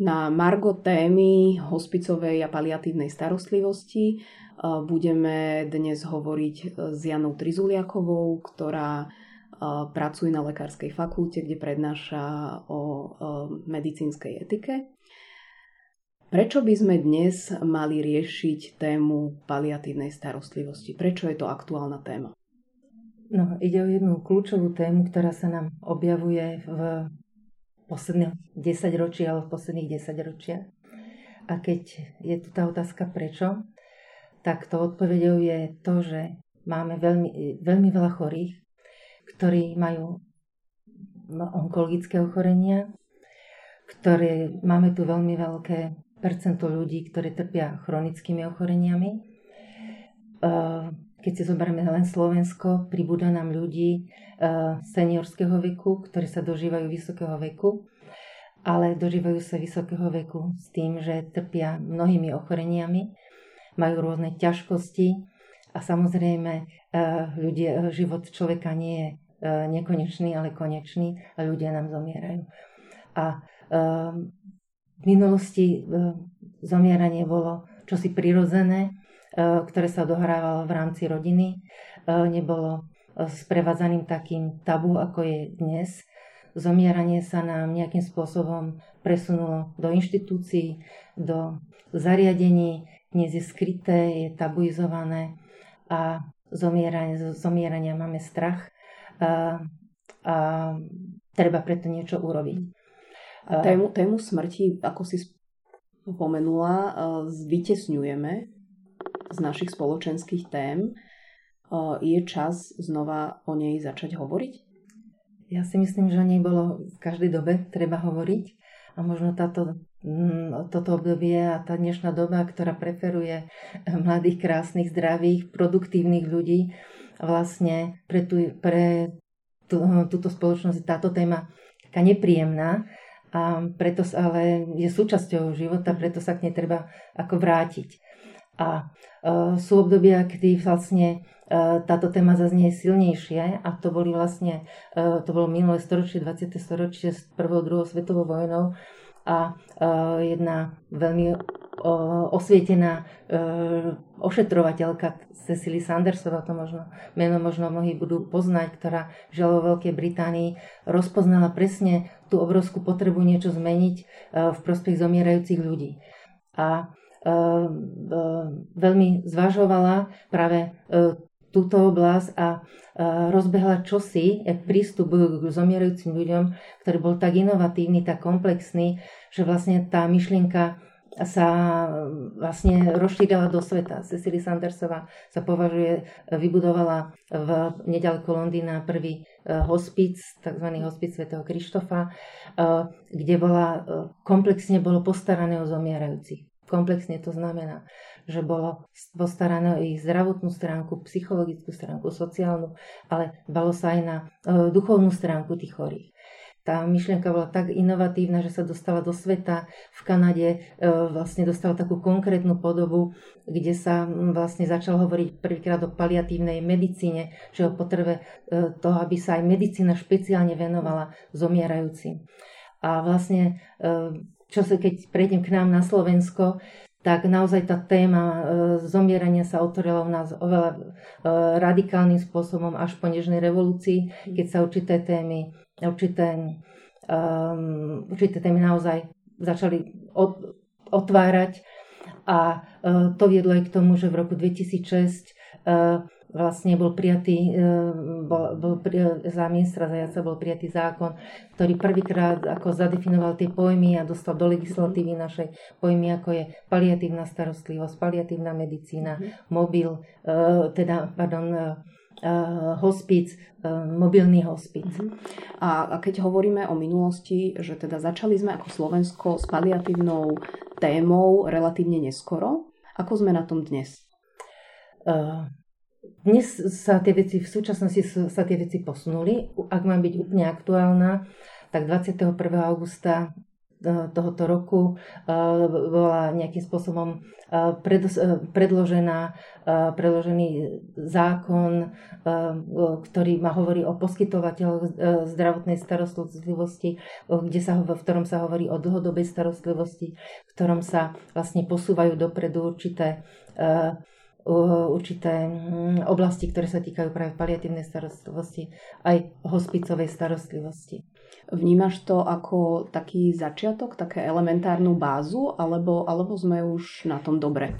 Na margo témy hospicovej a paliatívnej starostlivosti budeme dnes hovoriť s Janou Trizuliakovou, ktorá pracuje na lekárskej fakulte, kde prednáša o medicínskej etike. Prečo by sme dnes mali riešiť tému paliatívnej starostlivosti? Prečo je to aktuálna téma? No, ide o jednu kľúčovú tému, ktorá sa nám objavuje v posledných 10 ročí, ale v posledných 10 ročiach. A keď je tu tá otázka prečo, tak to odpovedou je to, že máme veľmi, veľmi veľa chorých, ktorí majú onkologické ochorenia, ktoré máme tu veľmi veľké percento ľudí, ktorí trpia chronickými ochoreniami. Keď si zoberieme len Slovensko, pribúda nám ľudí Eh, seniorského veku, ktorí sa dožívajú vysokého veku, ale dožívajú sa vysokého veku s tým, že trpia mnohými ochoreniami, majú rôzne ťažkosti a samozrejme eh, ľudia, život človeka nie je eh, nekonečný, ale konečný a ľudia nám zomierajú. A v minulosti zomieranie bolo čosi prirodzené, ktoré sa dohrávalo v rámci rodiny. Nebolo sprevádzaným takým tabu, ako je dnes. Zomieranie sa nám nejakým spôsobom presunulo do inštitúcií, do zariadení, dnes je skryté, je tabuizované a zomieranie, zomierania máme strach a, a treba preto niečo urobiť. Tému, tému smrti, ako si spomenula, vytesňujeme z našich spoločenských tém je čas znova o nej začať hovoriť? Ja si myslím, že o nej bolo v každej dobe treba hovoriť a možno táto, mm, toto obdobie a tá dnešná doba, ktorá preferuje mladých, krásnych, zdravých, produktívnych ľudí, vlastne pre, tú, pre tú, túto spoločnosť táto téma taká nepríjemná, a preto ale je súčasťou života, preto sa k nej treba ako vrátiť. A uh, sú obdobia, kedy vlastne E, táto téma zaznie silnejšie a to boli vlastne, e, to bolo minulé storočie, 20. storočie s prvou, druhou svetovou vojnou a e, jedna veľmi osvietená ošetrovateľka Cecily Sandersová, to možno, meno možno mnohí budú poznať, ktorá žila vo Veľkej Británii, rozpoznala presne tú obrovskú potrebu niečo zmeniť v prospech zomierajúcich ľudí. A veľmi zvažovala práve túto oblasť a rozbehla čosi, jak prístup k zomierajúcim ľuďom, ktorý bol tak inovatívny, tak komplexný, že vlastne tá myšlienka sa vlastne rozšírila do sveta. Cecily Sandersová sa považuje, vybudovala v nedaleko Londýna prvý e, hospic, tzv. hospic svätého Krištofa, e, kde bola, e, komplexne bolo postarané o zomierajúcich. Komplexne to znamená, že bolo postarané o ich zdravotnú stránku, psychologickú stránku, sociálnu, ale balo sa aj na e, duchovnú stránku tých chorých. Tá myšlienka bola tak inovatívna, že sa dostala do sveta. V Kanade e, vlastne dostala takú konkrétnu podobu, kde sa vlastne začal hovoriť prvýkrát o paliatívnej medicíne, že o potrebe e, toho, aby sa aj medicína špeciálne venovala zomierajúcim. A vlastne čo sa, keď prejdem k nám na Slovensko, tak naozaj tá téma e, zomierania sa otvorila u nás oveľa e, radikálnym spôsobom až po nežnej revolúcii, keď sa určité témy, určité, um, určité témy naozaj začali otvárať. A uh, to viedlo aj k tomu, že v roku 2006 uh, vlastne bol prijatý, e, bol, bol za ministra Zajaca bol prijatý zákon, ktorý prvýkrát ako zadefinoval tie pojmy a dostal do legislatívy našej pojmy, ako je paliatívna starostlivosť, paliatívna medicína, mhm. mobil, e, teda, pardon, e, hospic, mobilný hospic. Uh-huh. A, a keď hovoríme o minulosti, že teda začali sme ako Slovensko s paliatívnou témou relatívne neskoro, ako sme na tom dnes? Uh, dnes sa tie veci, v súčasnosti sa tie veci posunuli. Ak mám byť úplne aktuálna, tak 21. augusta tohoto roku bola nejakým spôsobom predložená, predložený zákon, ktorý ma hovorí o poskytovateľoch zdravotnej starostlivosti, kde sa, v ktorom sa hovorí o dlhodobej starostlivosti, v ktorom sa vlastne posúvajú dopredu určité určité hm, oblasti, ktoré sa týkajú práve paliatívnej starostlivosti, aj hospicovej starostlivosti. Vnímaš to ako taký začiatok, také elementárnu bázu, alebo, alebo sme už na tom dobre?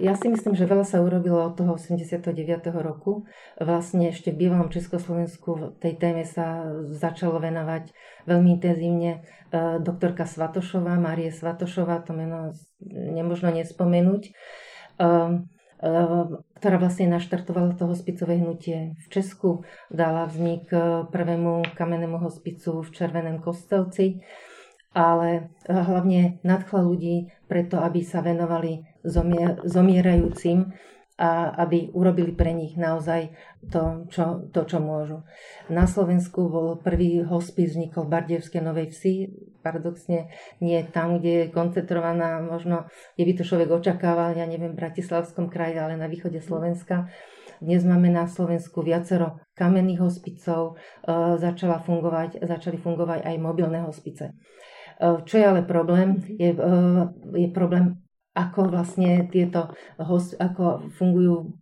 Ja si myslím, že veľa sa urobilo od toho 89. roku. Vlastne ešte v bývalom Československu tej téme sa začalo venovať veľmi intenzívne e, doktorka Svatošová, Marie Svatošová, to meno nemožno nespomenúť Eh, ktorá vlastne naštartovala to hospicové hnutie v Česku, dala vznik eh, prvému kamennému hospicu v Červeném kostelci, ale eh, hlavne nadchla ľudí preto, aby sa venovali zomierajúcim a aby urobili pre nich naozaj to, čo, to, čo môžu. Na Slovensku bol prvý hospic, vznikol v Bardevskej Novej Vsi, paradoxne nie tam, kde je koncentrovaná, možno, kde by to človek očakával, ja neviem, v Bratislavskom kraji, ale na východe Slovenska. Dnes máme na Slovensku viacero kamenných hospicov, e, začala fungovať, začali fungovať aj mobilné hospice. E, čo je ale problém, je, e, je problém ako vlastne tieto ako fungujú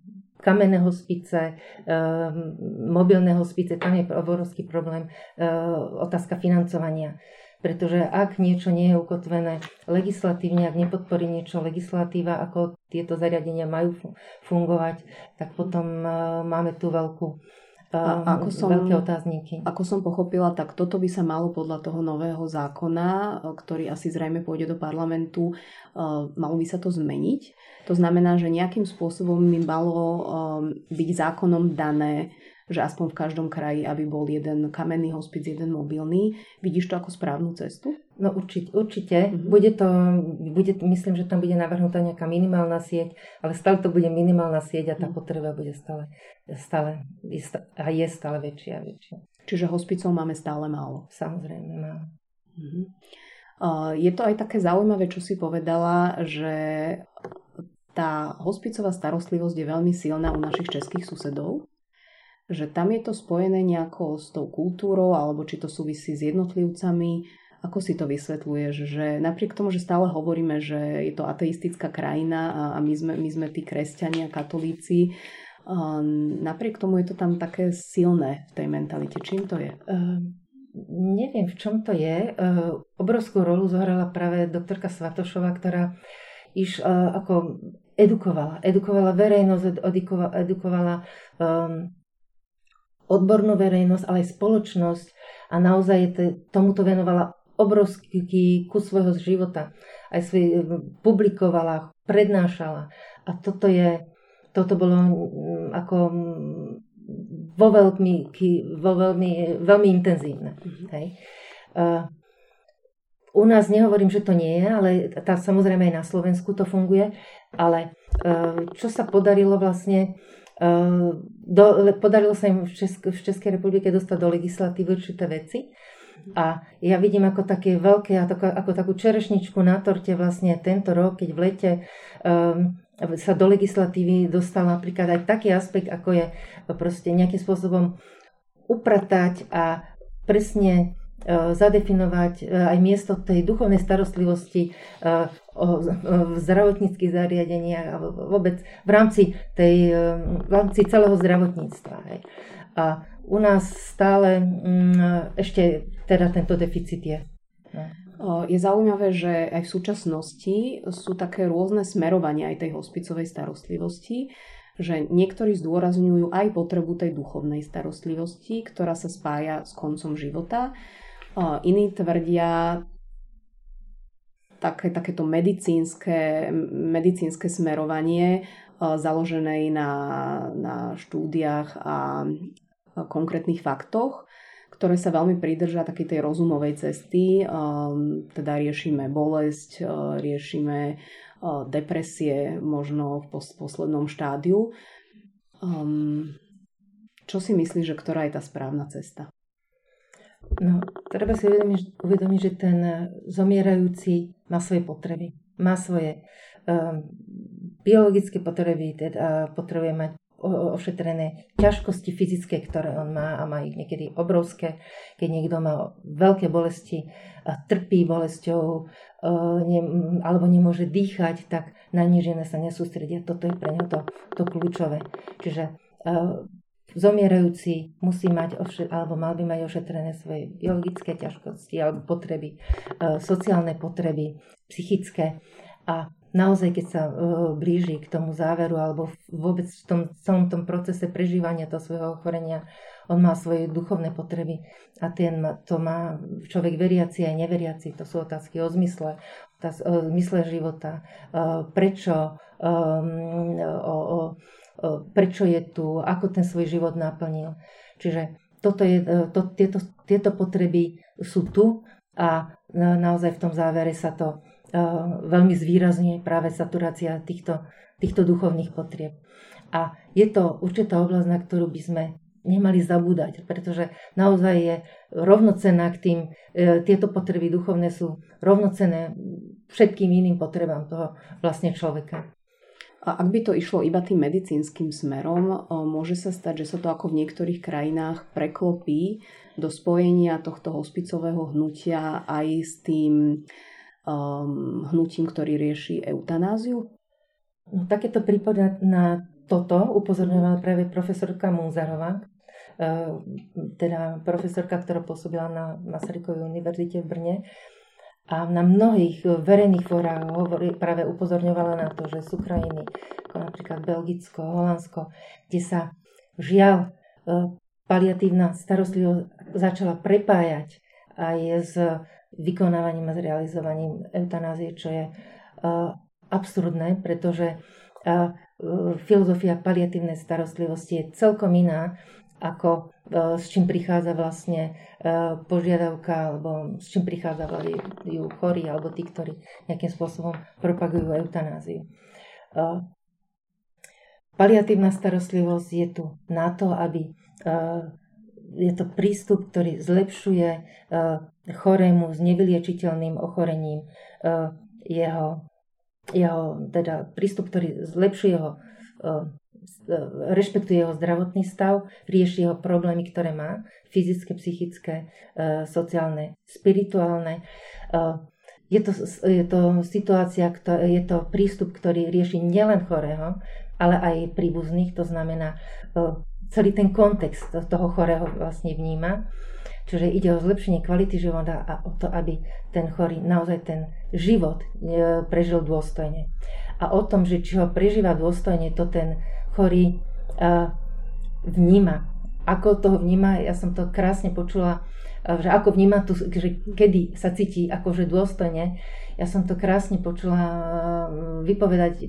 kamenné hospice, ehm, mobilné hospice, tam je obrovský problém, ehm, otázka financovania. Pretože ak niečo nie je ukotvené legislatívne, ak nepodporí niečo legislatíva, ako tieto zariadenia majú fungovať, tak potom ehm, máme tu veľkú a ako som, veľké otázniky. Ako som pochopila, tak toto by sa malo podľa toho nového zákona, ktorý asi zrejme pôjde do parlamentu, malo by sa to zmeniť. To znamená, že nejakým spôsobom by malo byť zákonom dané, že aspoň v každom kraji, aby bol jeden kamenný hospic, jeden mobilný. Vidíš to ako správnu cestu? No určite, určite. Mm-hmm. Bude to, bude, myslím, že tam bude navrhnutá nejaká minimálna sieť, ale stále to bude minimálna sieť a tá mm-hmm. potreba bude stále, stále a je stále väčšia a väčšia. Čiže hospicov máme stále málo. Samozrejme málo. Mm-hmm. Je to aj také zaujímavé, čo si povedala, že tá hospicová starostlivosť je veľmi silná u našich českých susedov že tam je to spojené nejako s tou kultúrou, alebo či to súvisí s jednotlivcami. Ako si to vysvetľuješ, že napriek tomu, že stále hovoríme, že je to ateistická krajina a my sme, my sme tí kresťania, katolíci, napriek tomu je to tam také silné v tej mentalite. Čím to je? Uh, neviem, v čom to je. Uh, obrovskú rolu zohrala práve doktorka Svatošová, ktorá iš uh, ako edukovala. Edukovala verejnosť, edukovala, edukovala odbornú verejnosť, ale aj spoločnosť a naozaj tomuto venovala obrovský kus svojho života. Aj svoj, publikovala, prednášala. A toto je, toto bolo ako vo veľmi, vo veľmi, veľmi intenzívne. Mm-hmm. Hej. Uh, u nás nehovorím, že to nie je, ale tá, samozrejme aj na Slovensku to funguje, ale uh, čo sa podarilo vlastne do, podarilo sa im v, Česk, v Českej republike dostať do legislatívy určité veci. A ja vidím ako také veľké, ako, takú čerešničku na torte vlastne tento rok, keď v lete um, sa do legislatívy dostal napríklad aj taký aspekt, ako je proste nejakým spôsobom upratať a presne E, zadefinovať e, aj miesto tej duchovnej starostlivosti e, v zdravotníckých zariadeniach a vôbec v rámci, tej, v rámci celého zdravotníctva. A u nás stále mm, ešte teda tento deficit je. No. Je zaujímavé, že aj v súčasnosti sú také rôzne smerovania aj tej hospicovej starostlivosti, že niektorí zdôrazňujú aj potrebu tej duchovnej starostlivosti, ktorá sa spája s koncom života Iní tvrdia také, takéto medicínske, medicínske smerovanie založené na, na štúdiách a konkrétnych faktoch, ktoré sa veľmi pridržia takej tej rozumovej cesty. Teda riešime bolesť, riešime depresie možno v poslednom štádiu. Čo si myslíš, že ktorá je tá správna cesta? No, treba si uvedomiť, uvedomiť, že ten zomierajúci má svoje potreby. Má svoje um, biologické potreby, teda potrebuje mať ošetrené ťažkosti fyzické, ktoré on má a má ich niekedy obrovské. Keď niekto má veľké bolesti trpí bolesťou alebo nemôže dýchať, tak na nič iné sa nesústredia. Toto je pre neho to, to kľúčové. Čiže zomierajúci musí mať, alebo mal by mať ošetrené svoje biologické ťažkosti alebo potreby, sociálne potreby, psychické. A naozaj, keď sa uh, blíži k tomu záveru alebo vôbec v tom celom tom procese prežívania toho svojho ochorenia, on má svoje duchovné potreby a ten to má človek veriaci aj neveriaci, to sú otázky o zmysle, o zmysle života, prečo, o, o, prečo je tu, ako ten svoj život naplnil. Čiže toto je, e, to, tieto, tieto potreby sú tu a naozaj v tom závere sa to veľmi zvýrazňuje práve saturácia týchto, týchto duchovných potrieb. A je to určitá oblasť, na ktorú by sme nemali zabúdať, pretože naozaj je rovnocená k tým, e, tieto potreby duchovné sú rovnocené všetkým iným potrebám toho vlastne človeka. Ak by to išlo iba tým medicínskym smerom, môže sa stať, že sa to ako v niektorých krajinách preklopí do spojenia tohto hospicového hnutia aj s tým um, hnutím, ktorý rieši eutanáziu? No, takéto prípady na toto upozorňovala práve profesorka Munzarová, uh, teda profesorka, ktorá pôsobila na Masarykovej univerzite v Brne. A na mnohých verejných fórach hovorí, práve upozorňovala na to, že sú krajiny, ako napríklad Belgicko, Holandsko, kde sa žiaľ uh, paliatívna starostlivosť začala prepájať aj s vykonávaním a zrealizovaním eutanázie, čo je uh, absurdné, pretože filozofia paliatívnej starostlivosti je celkom iná, ako uh, s čím prichádza vlastne uh, požiadavka, alebo s čím prichádzali ju chorí, alebo tí, ktorí nejakým spôsobom propagujú eutanáziu. Uh, paliatívna starostlivosť je tu na to, aby je to prístup, ktorý zlepšuje e, chorému s nevyliečiteľným ochorením e, jeho, jeho teda prístup, ktorý zlepšuje jeho e, rešpektuje jeho zdravotný stav, rieši jeho problémy, ktoré má, fyzické, psychické, sociálne, spirituálne. Je to, je to situácia, je to prístup, ktorý rieši nielen chorého, ale aj príbuzných, to znamená celý ten kontext toho chorého vlastne vníma. Čiže ide o zlepšenie kvality života a o to, aby ten chorý naozaj ten život e, prežil dôstojne. A o tom, že či ho prežíva dôstojne, to ten chorý e, vníma. Ako to vníma, ja som to krásne počula, e, že ako vníma tu, že kedy sa cíti akože dôstojne. Ja som to krásne počula mm, vypovedať e,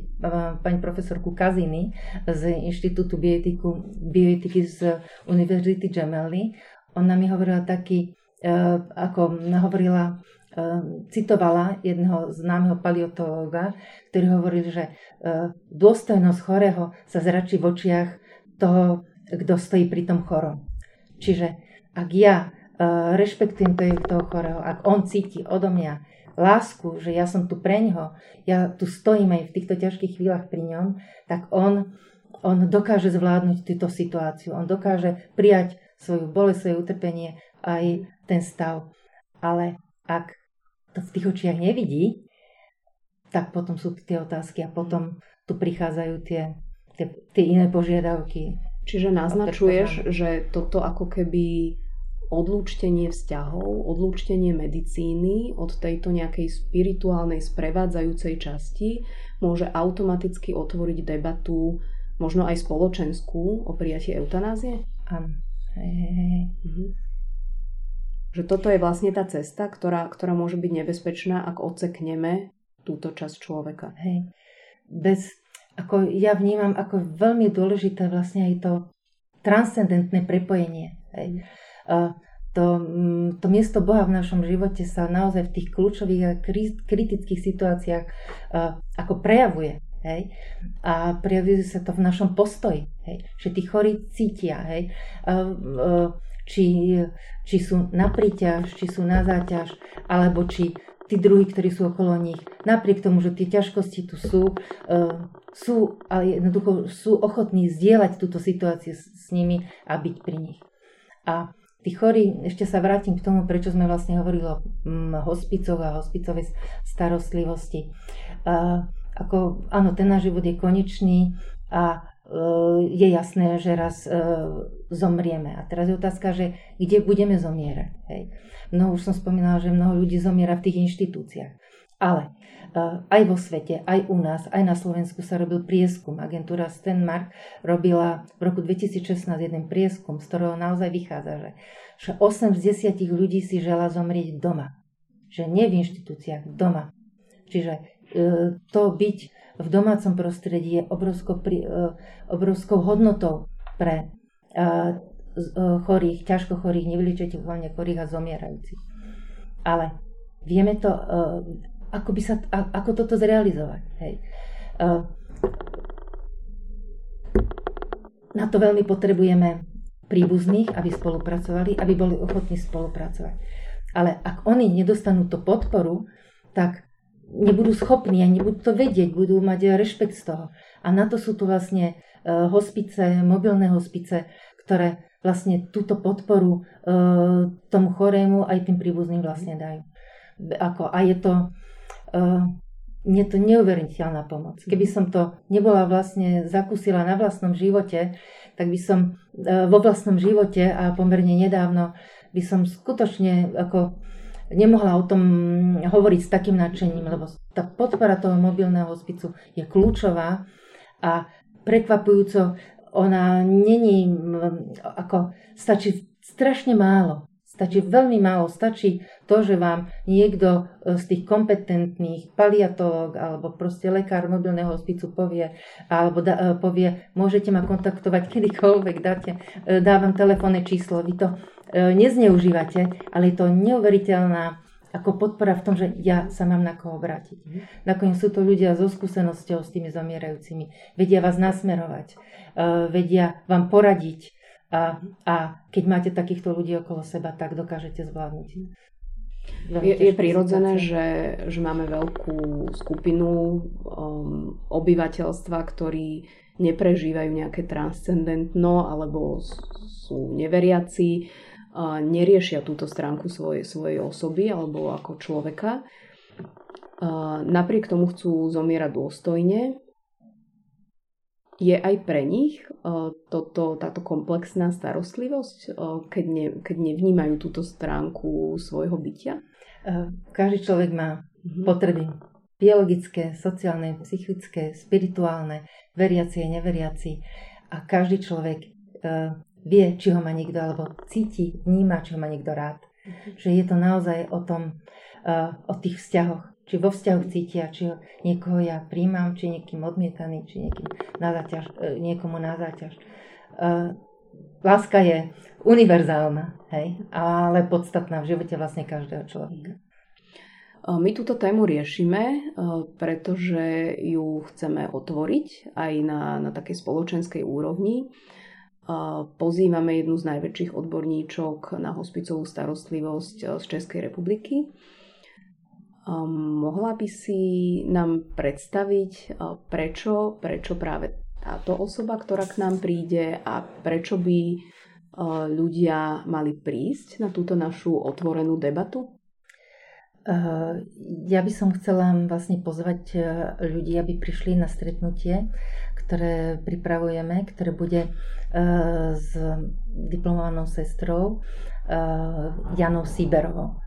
pani profesorku Kaziny z Inštitútu bioetiku, bioetiky z Univerzity Gemelli. Ona mi hovorila taký, e, ako hovorila, e, citovala jedného známeho paleontológa, ktorý hovoril, že dôstojnosť chorého sa zračí v očiach toho, kto stojí pri tom chorom. Čiže ak ja rešpektujem toho chorého, ak on cíti odo mňa lásku, že ja som tu pre ňo, ja tu stojím aj v týchto ťažkých chvíľach pri ňom, tak on, on dokáže zvládnuť túto situáciu. On dokáže prijať svoju bolesť, svoje utrpenie, aj ten stav. Ale ak to v tých očiach nevidí, tak potom sú tie otázky a potom tu prichádzajú tie, tie, tie iné požiadavky. Čiže naznačuješ, že toto ako keby odlúčtenie vzťahov, odlúčtenie medicíny od tejto nejakej spirituálnej sprevádzajúcej časti môže automaticky otvoriť debatu, možno aj spoločenskú, o prijatí eutanázie? Áno. Hej, hej, hej. Mhm. Že toto je vlastne tá cesta, ktorá, ktorá môže byť nebezpečná, ak odsekneme túto časť človeka. Hej. Bez, ako ja vnímam ako veľmi dôležité vlastne aj to transcendentné prepojenie. Hej. Mm to, mm, to miesto Boha v našom živote sa naozaj v tých kľúčových a kritických situáciách ako prejavuje. Hej? A prejavuje sa to v našom postoji. Hej? Že tí chorí cítia. Hej? Či, či sú na príťaž, či sú na záťaž, alebo či tí druhí, ktorí sú okolo nich, napriek tomu, že tie ťažkosti tu sú, uh, sú, ale jednoducho sú ochotní zdieľať túto situáciu s, nimi a byť pri nich. A tí chorí, ešte sa vrátim k tomu, prečo sme vlastne hovorili o hm, hospicoch a hospicovej starostlivosti. Uh, ako, áno, ten náš život je konečný a je jasné, že raz uh, zomrieme. A teraz je otázka, že kde budeme zomierať. Hej. No už som spomínala, že mnoho ľudí zomiera v tých inštitúciách. Ale uh, aj vo svete, aj u nás, aj na Slovensku sa robil prieskum. Agentúra Stenmark robila v roku 2016 jeden prieskum, z ktorého naozaj vychádza, že 8 z 10 ľudí si žela zomrieť doma. Že nie v inštitúciách, doma. Čiže to byť v domácom prostredí je obrovskou, uh, obrovskou hodnotou pre E, chorých, ťažko chorých, nevyličiteľne chorých a zomierajúcich. Ale vieme to, e, ako, by sa, ako toto zrealizovať. Hej. E, na to veľmi potrebujeme príbuzných, aby spolupracovali, aby boli ochotní spolupracovať. Ale ak oni nedostanú to podporu, tak nebudú schopní a nebudú to vedieť, budú mať rešpekt z toho. A na to sú tu vlastne hospice, mobilné hospice, ktoré vlastne túto podporu e, tomu chorému aj tým príbuzným vlastne dajú. Ako, a je to, e, je to neuveriteľná pomoc. Keby som to nebola vlastne zakúsila na vlastnom živote, tak by som e, vo vlastnom živote a pomerne nedávno by som skutočne ako nemohla o tom hovoriť s takým nadšením, lebo tá podpora toho mobilného hospicu je kľúčová a prekvapujúco ona není, ako stačí strašne málo. Stačí veľmi málo. Stačí to, že vám niekto e, z tých kompetentných paliatológ alebo proste lekár mobilného hospicu povie, alebo da, e, povie, môžete ma kontaktovať kedykoľvek, dáte, e, dávam telefónne číslo. Vy to nezneužívate, ale je to neuveriteľná ako podpora v tom, že ja sa mám na koho obrátiť. Mm. Nakoniec sú to ľudia so skúsenosťou s tými zomierajúcimi. Vedia vás nasmerovať, uh, vedia vám poradiť a, a keď máte takýchto ľudí okolo seba, tak dokážete zvládnuť. Je, je prirodzené, že, že máme veľkú skupinu um, obyvateľstva, ktorí neprežívajú nejaké transcendentno alebo sú neveriaci neriešia túto stránku svojej, svojej osoby alebo ako človeka. Napriek tomu chcú zomierať dôstojne. Je aj pre nich toto, táto komplexná starostlivosť, keď, ne, keď nevnímajú túto stránku svojho bytia? Každý človek má mhm. potreby biologické, sociálne, psychické, spirituálne, veriaci a neveriaci. A každý človek vie, či ho má niekto, alebo cíti, vníma, či ho má niekto rád. Mm-hmm. Že je to naozaj o tom, uh, o tých vzťahoch. Či vo vzťahoch cítia, či ho, niekoho ja príjmam, či niekým odmietaný, či niekým na záťaž, uh, niekomu na záťaž. Uh, láska je univerzálna, hej, ale podstatná v živote vlastne každého človeka. My túto tému riešime, pretože ju chceme otvoriť aj na, na takej spoločenskej úrovni pozývame jednu z najväčších odborníčok na hospicovú starostlivosť eh, z Českej republiky. Mohla by si nám predstaviť, eh, prečo, prečo práve táto osoba, ktorá k nám príde a prečo by eh, ľudia mali prísť na túto našu otvorenú debatu? Ja by som chcela vlastne pozvať ľudí, aby prišli na stretnutie, ktoré pripravujeme, ktoré bude Eh, s diplomovanou sestrou eh, Janou Siberovou.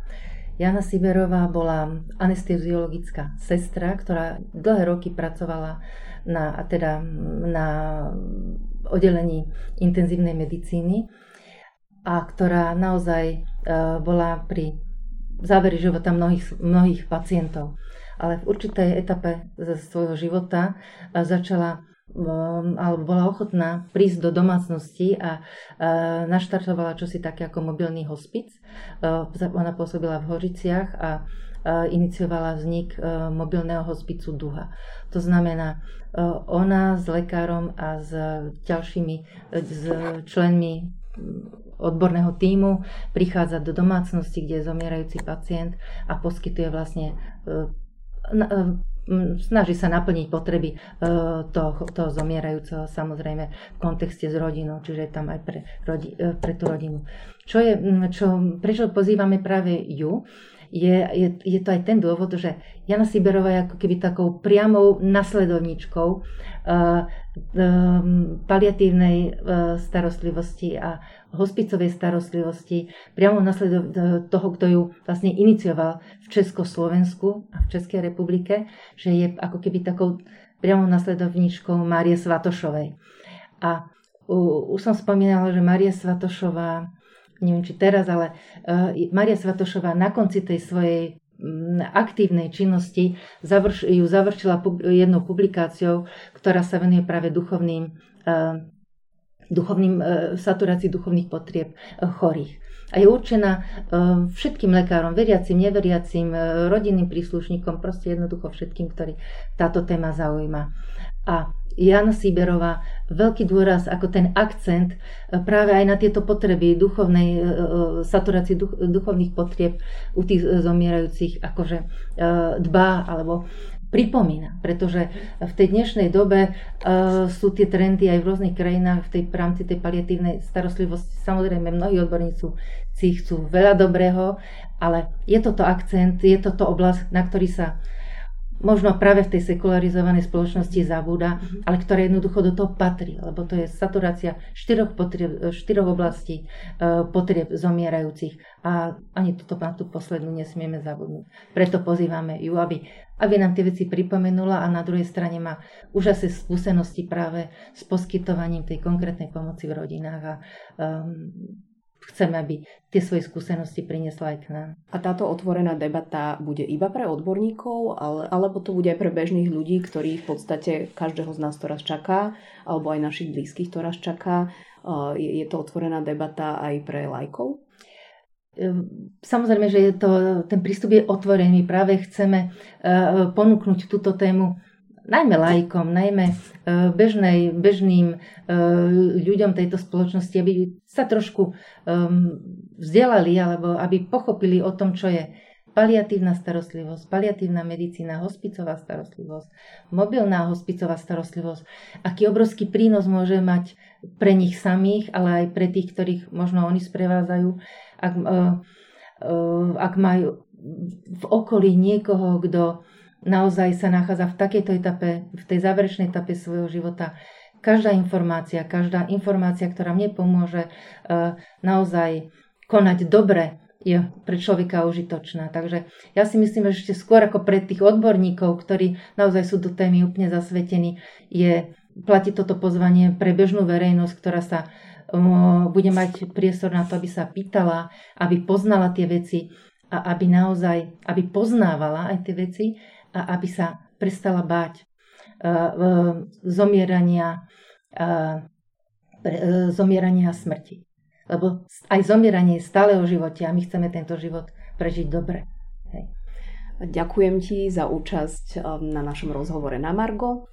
Jana Siberová bola anesteziologická sestra, ktorá dlhé roky pracovala na, teda na oddelení intenzívnej medicíny a ktorá naozaj eh, bola pri záveri života mnohých, mnohých pacientov. Ale v určitej etape ze svojho života začala Ehm, alebo bola ochotná prísť do domácnosti a naštartovala čosi také ako mobilný hospic. Ehm, ona pôsobila v Horiciach a iniciovala vznik mobilného hospicu Duha. To znamená, ona s lekárom a s ďalšími s členmi odborného týmu prichádza do domácnosti, kde je zomierajúci pacient a poskytuje vlastne snaží sa naplniť potreby toho, toho zomierajúceho samozrejme v kontexte s rodinou, čiže tam aj pre, rodi, pre tú rodinu. Čo je, čo, prečo pozývame práve ju? je, je, je to aj ten dôvod, že Jana Siberová je ako keby takou priamou nasledovničkou uh, um, paliatívnej uh, starostlivosti a hospicovej starostlivosti, priamo nasledov toho, kto ju vlastne inicioval v Československu a v Českej republike, že je ako keby takou priamou nasledovničkou Márie Svatošovej. A už som spomínala, že Mária Svatošová neviem či teraz, ale uh, Maria Svatošová na konci tej svojej aktívnej činnosti ju završila jednou publikáciou, ktorá sa venuje práve duchovným, uh, duchovným uh, saturácii duchovných potrieb uh, chorých. A je určená uh, všetkým lekárom, veriacim, neveriacim, rodinným príslušníkom, proste jednoducho všetkým, ktorí táto téma zaujíma. A Jana Síberová veľký dôraz ako ten akcent e, práve aj na tieto potreby duchovnej, e, e, saturácii duch, duchovných potrieb u tých zomierajúcich akože dbá alebo pripomína, pretože v tej dnešnej dobe uh, sú tie trendy aj v rôznych krajinách v tej rámci tej paliatívnej starostlivosti. Samozrejme, mnohí odborníci si chcú veľa dobrého, ale je toto akcent, je toto oblasť, na ktorý sa možno práve v tej sekularizovanej spoločnosti zabúda, mhm. ale ktorá jednoducho do toho patrí, lebo to je saturácia štyroch, potrieb, štyroch oblastí e, potrieb zomierajúcich a ani toto na tú poslednú nesmieme zabudnúť. Preto pozývame ju, aby, aby nám tie veci pripomenula a na druhej strane má úžasné skúsenosti práve s poskytovaním tej konkrétnej pomoci v rodinách a um, chceme, aby tie svoje skúsenosti priniesla aj k nám. A táto otvorená debata bude iba pre odborníkov, ale, alebo to bude aj pre bežných ľudí, ktorí v podstate každého z nás to raz čaká, alebo aj našich blízkych to raz čaká. Je to otvorená debata aj pre lajkov? Ehm, samozrejme, že je to, ten prístup je otvorený. Práve chceme e, ponúknuť túto tému najmä lajkom, najmä e, bežnej, bežným e, ľuďom tejto spoločnosti, aby sa trošku vzdelali alebo aby pochopili o tom, čo je paliatívna starostlivosť, paliatívna medicína, hospicová starostlivosť, mobilná hospicová starostlivosť, aký obrovský prínos môže mať pre nich samých, ale aj pre tých, ktorých možno oni sprevádzajú, ak, e, ak majú v okolí niekoho, kto naozaj sa nachádza v takejto etape, v tej záverečnej etape svojho života. Každá informácia, každá informácia, ktorá mne pomôže uh, naozaj konať dobre, je pre človeka užitočná. Takže ja si myslím, že ešte skôr ako pre tých odborníkov, ktorí naozaj sú do témy úplne zasvetení, je platí toto pozvanie pre bežnú verejnosť, ktorá sa um, bude mať priestor na to, aby sa pýtala, aby poznala tie veci a aby naozaj, aby poznávala aj tie veci a aby sa prestala báť uh, zomierania, uh, zomierania a smrti. Lebo aj zomieranie je stále o živote a my chceme tento život prežiť dobre. Hej. Ďakujem ti za účasť na našom rozhovore na Margo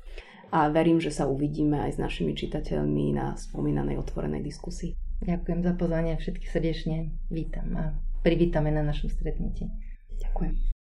a verím, že sa uvidíme aj s našimi čitateľmi na spomínanej otvorenej diskusii. Ďakujem za pozvanie, všetky srdečne vítam a privítame na našom stretnutí. Ďakujem.